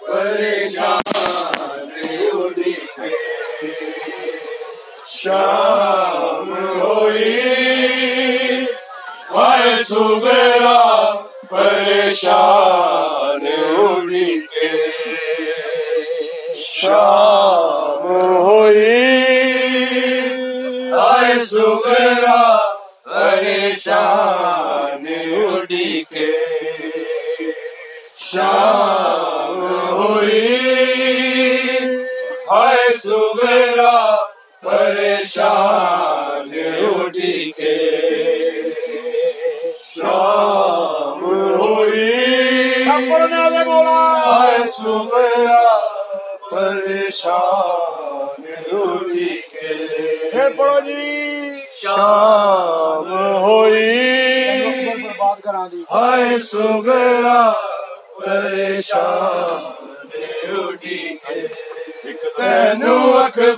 پریشان اڑی شام ہوئی۔ ہائے سبیرا پریشان۔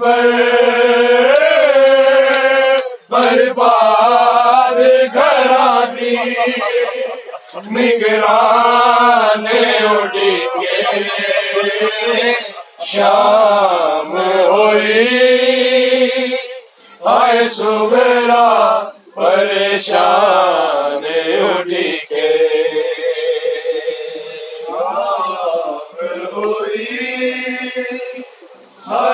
اکبر برباد گھرانی نگران اڑی کے شام ہوئی۔ ہائے سبیرا پریشان اڑی کے شام ہوئی۔ ہائے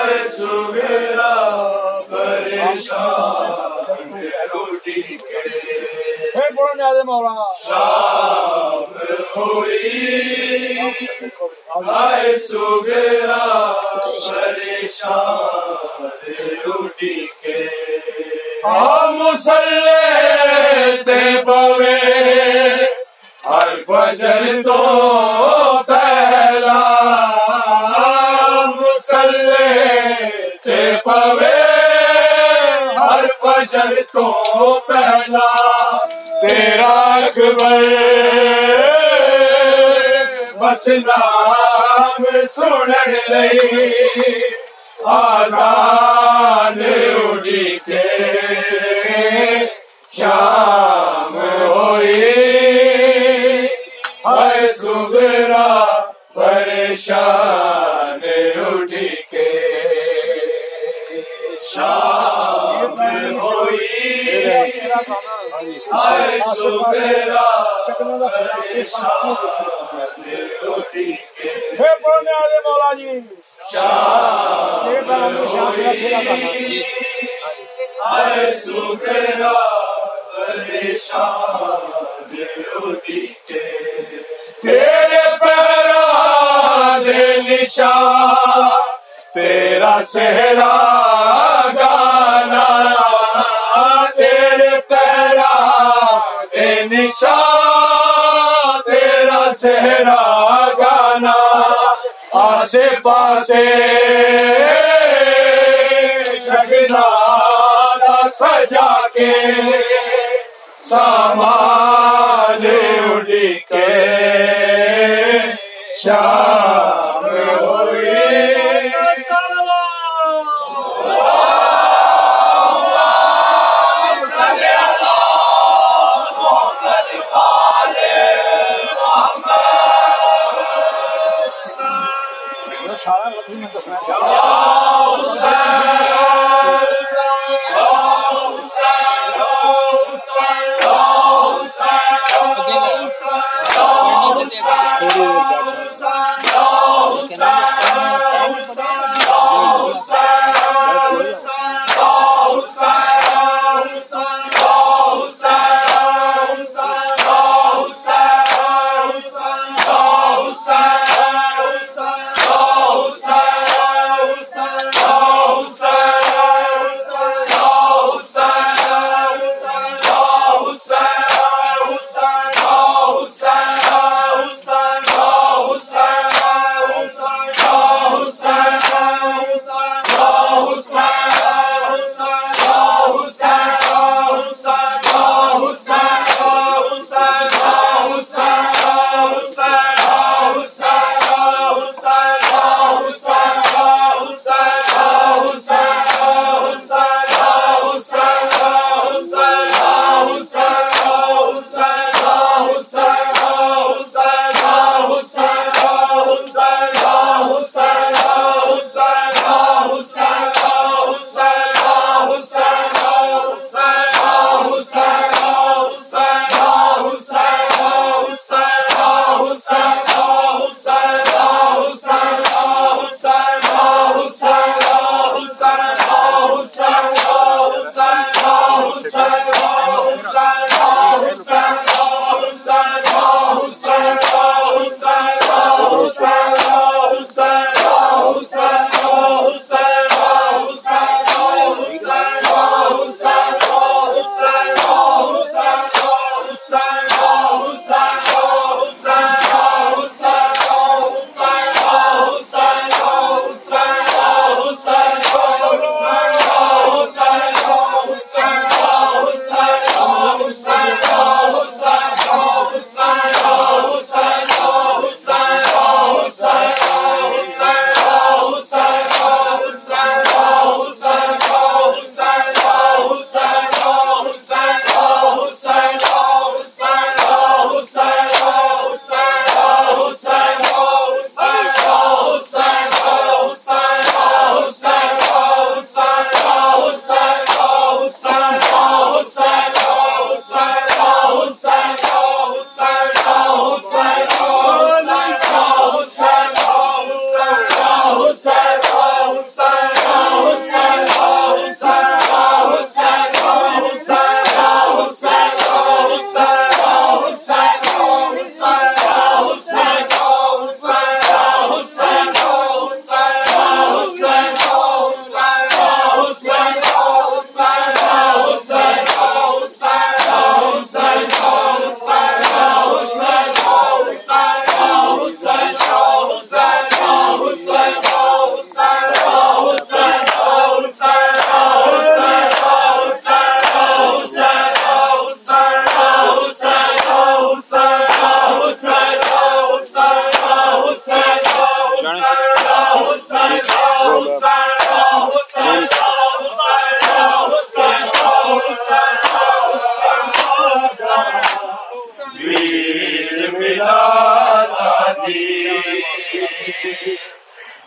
مولا شام ہوئی پریشان کے مسلے تے پوے ہر فجر تو پہلا مسلے تے پوے حجر فجر تو پہلا تیرا اکبر۔ بس نام سنن لئی آزاد سبیرا پریشان اڑی کے تیرے پیرا دے نشان تیرا سہرا صحرا گانا آسے پاسے شگنا سجا کے سامان اڑی کے شاہ Yeah.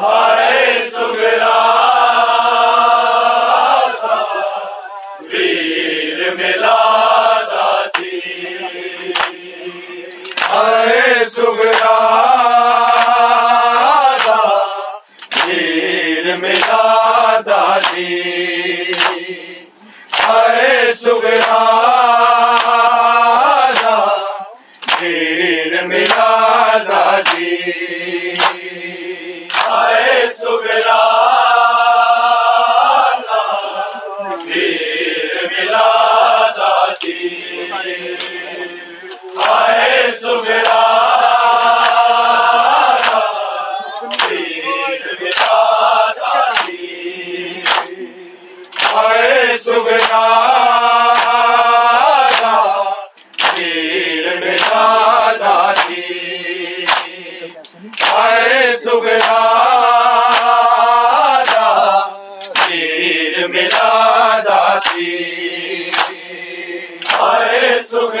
ہائے جاتی ہر سکھ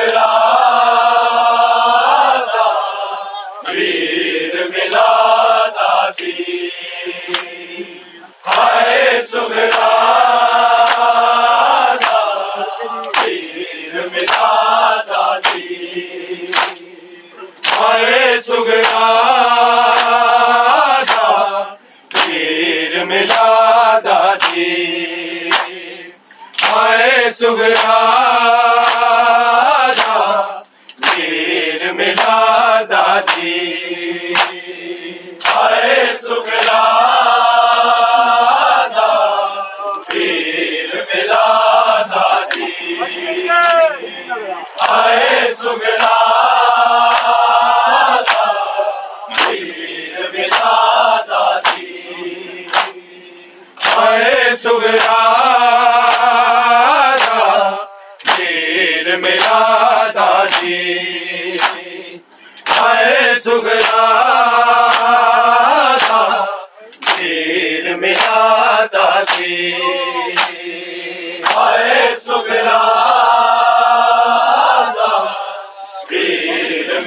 Obrigado.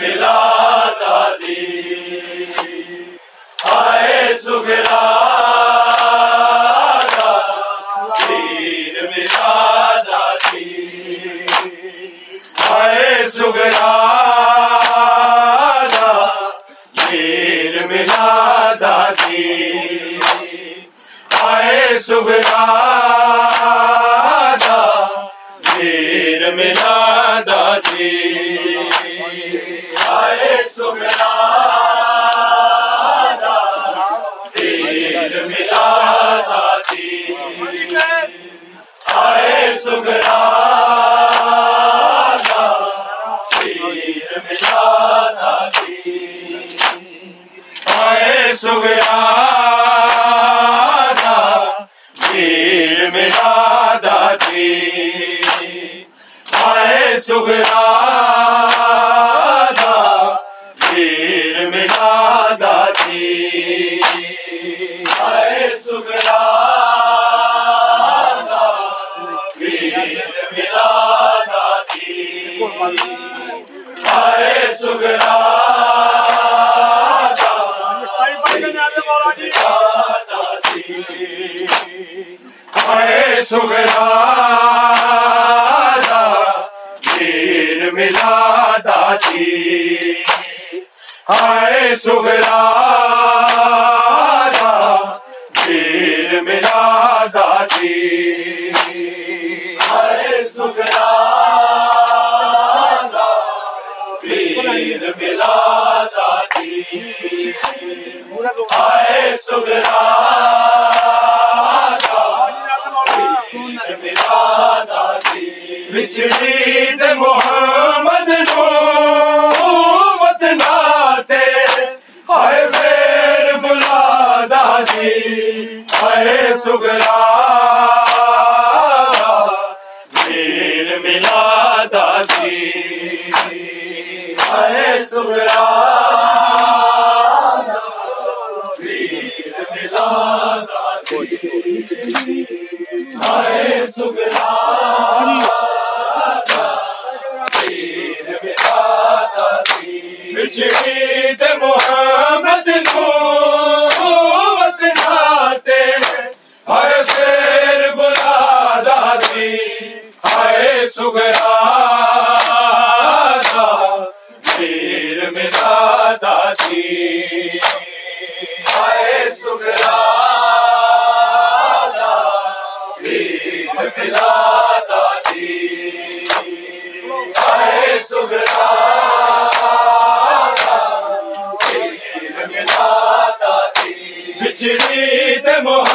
ملا دادی آئے سگرا سگیا ملا دادی جی۔ سگیا سگلا دیر ملا داچی جی۔ ہائے سگلا دیر ملا داچی جی۔ ہائے سگلا دیر ملا داچی جی۔ ہائے بچھڑی دے محمد سگڑا بچڑی تمہ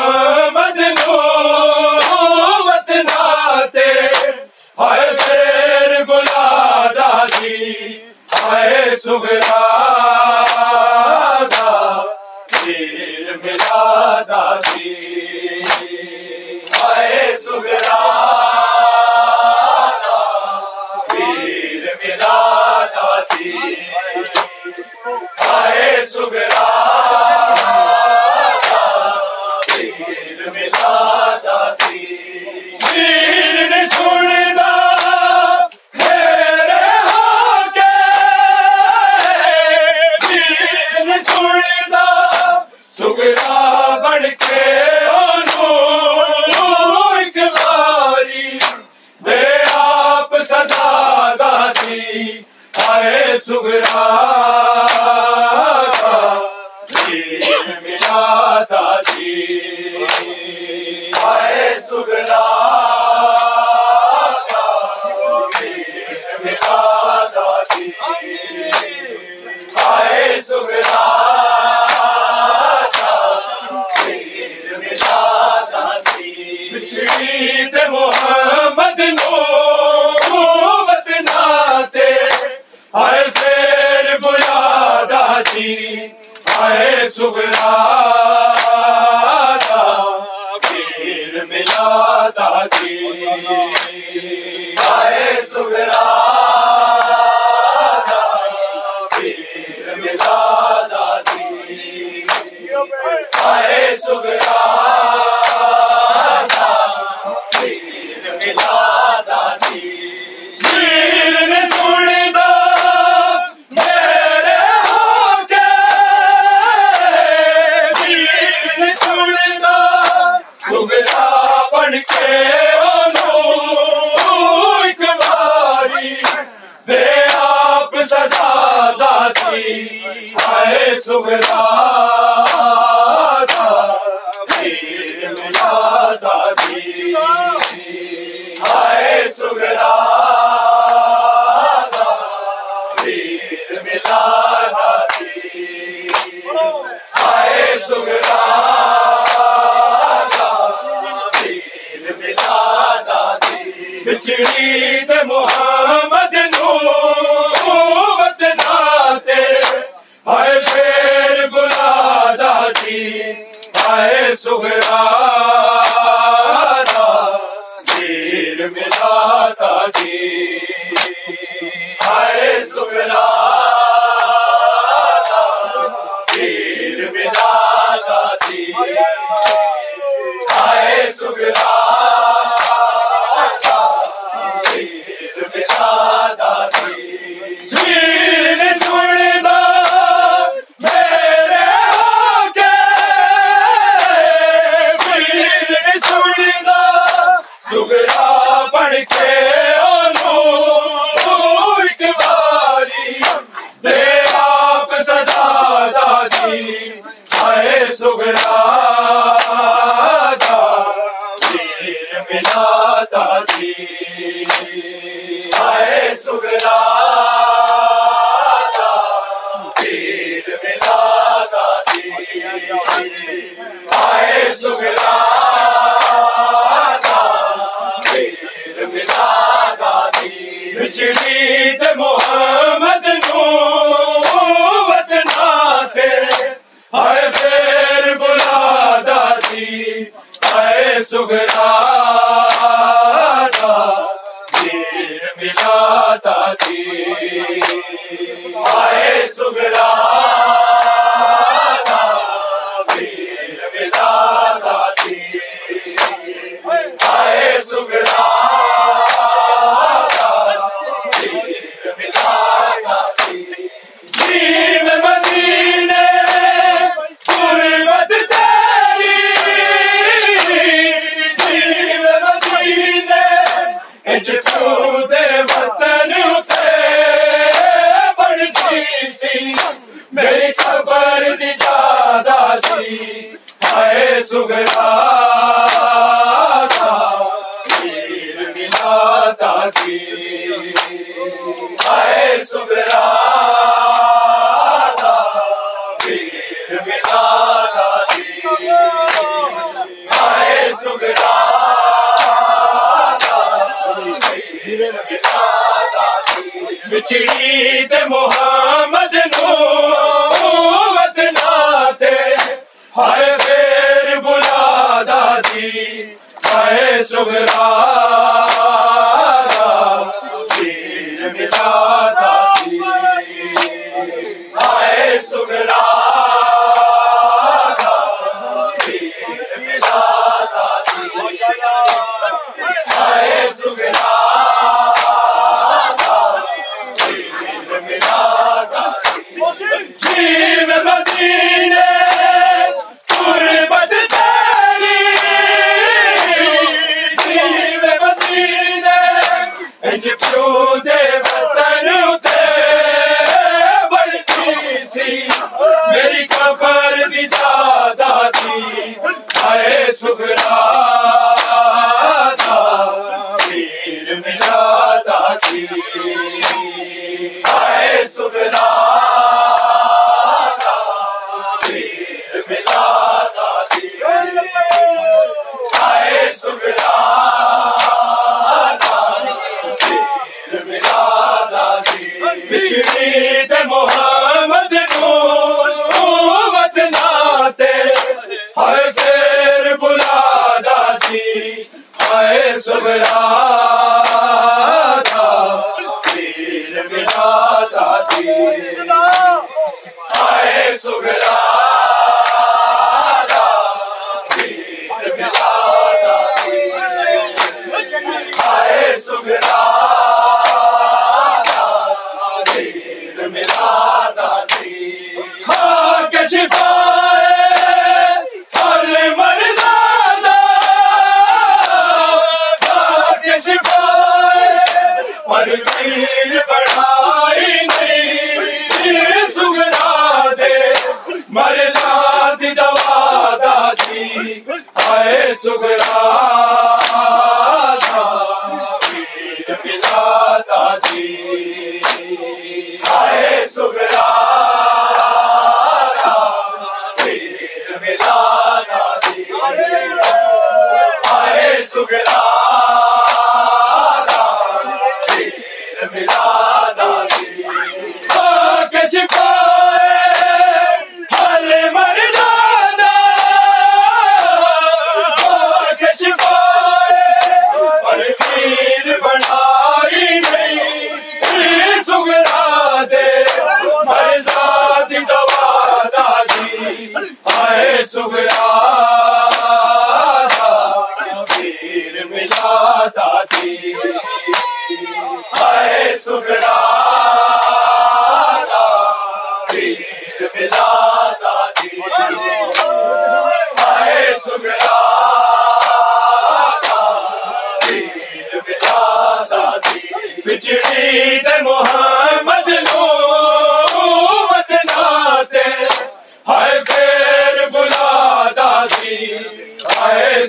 ہائے پھر بلا دادی ہائے سگرا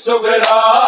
سگرا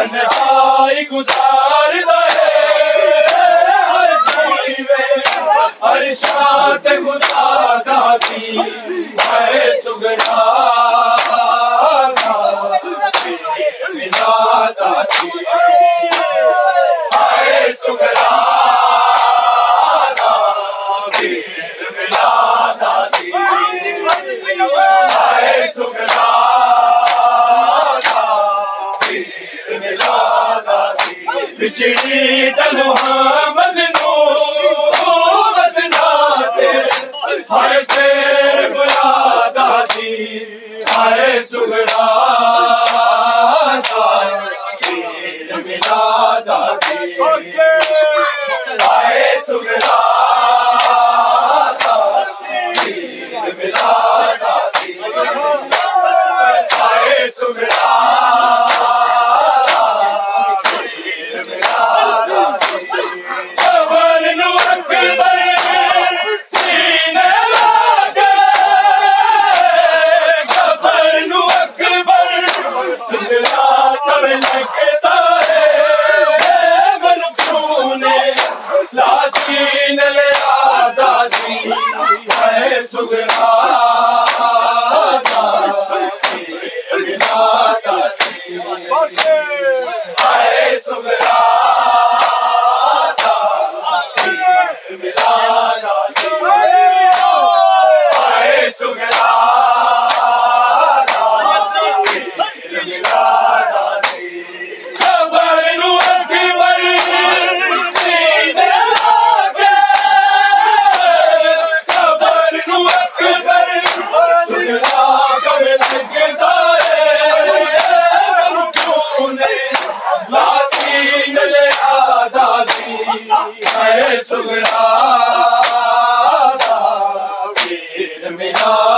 تنہائی گزار ہر شات خدا دادی ہے سگنا ملا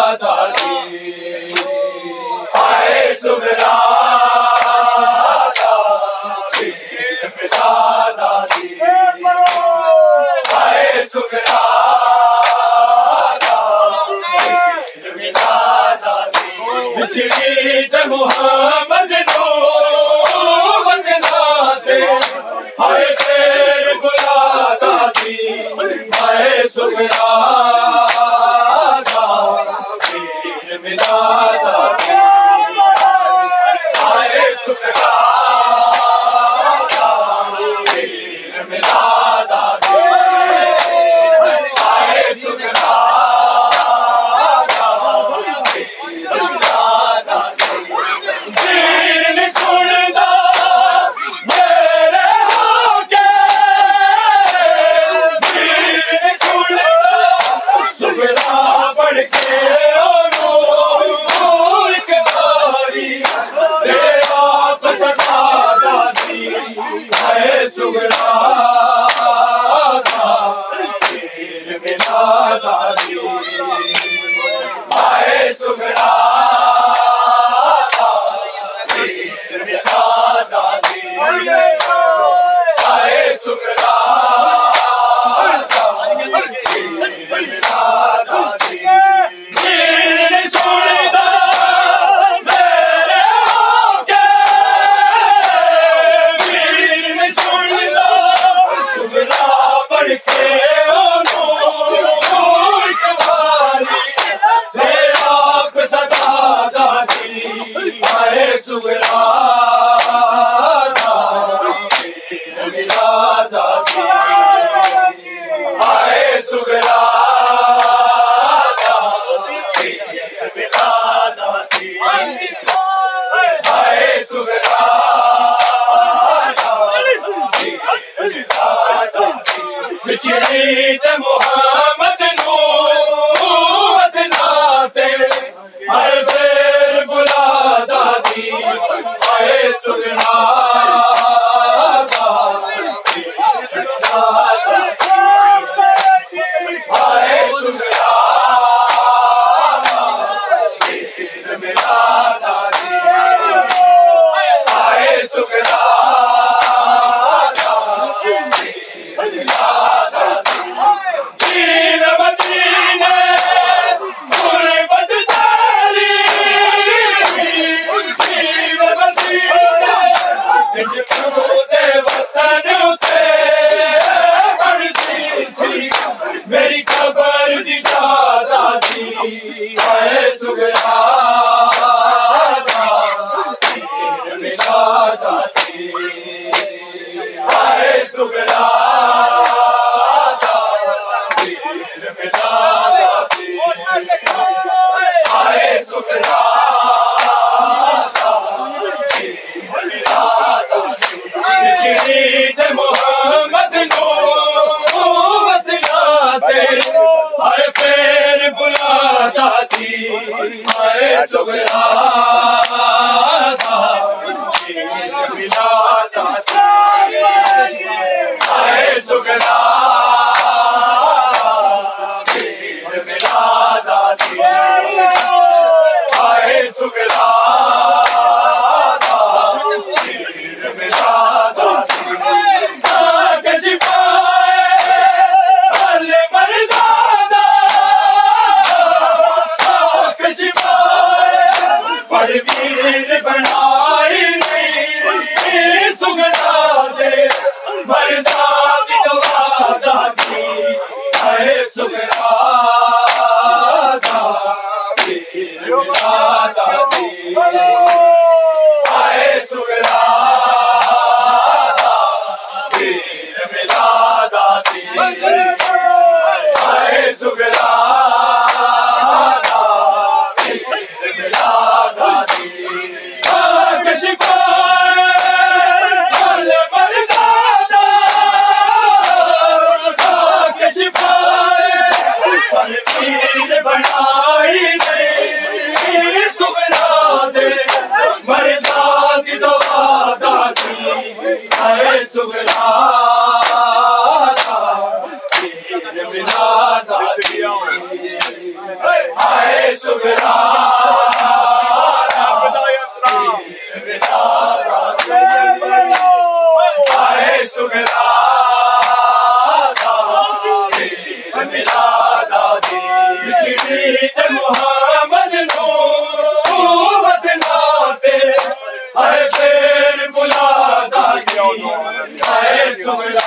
بچڑی محمد آئے دادی آئے اللہ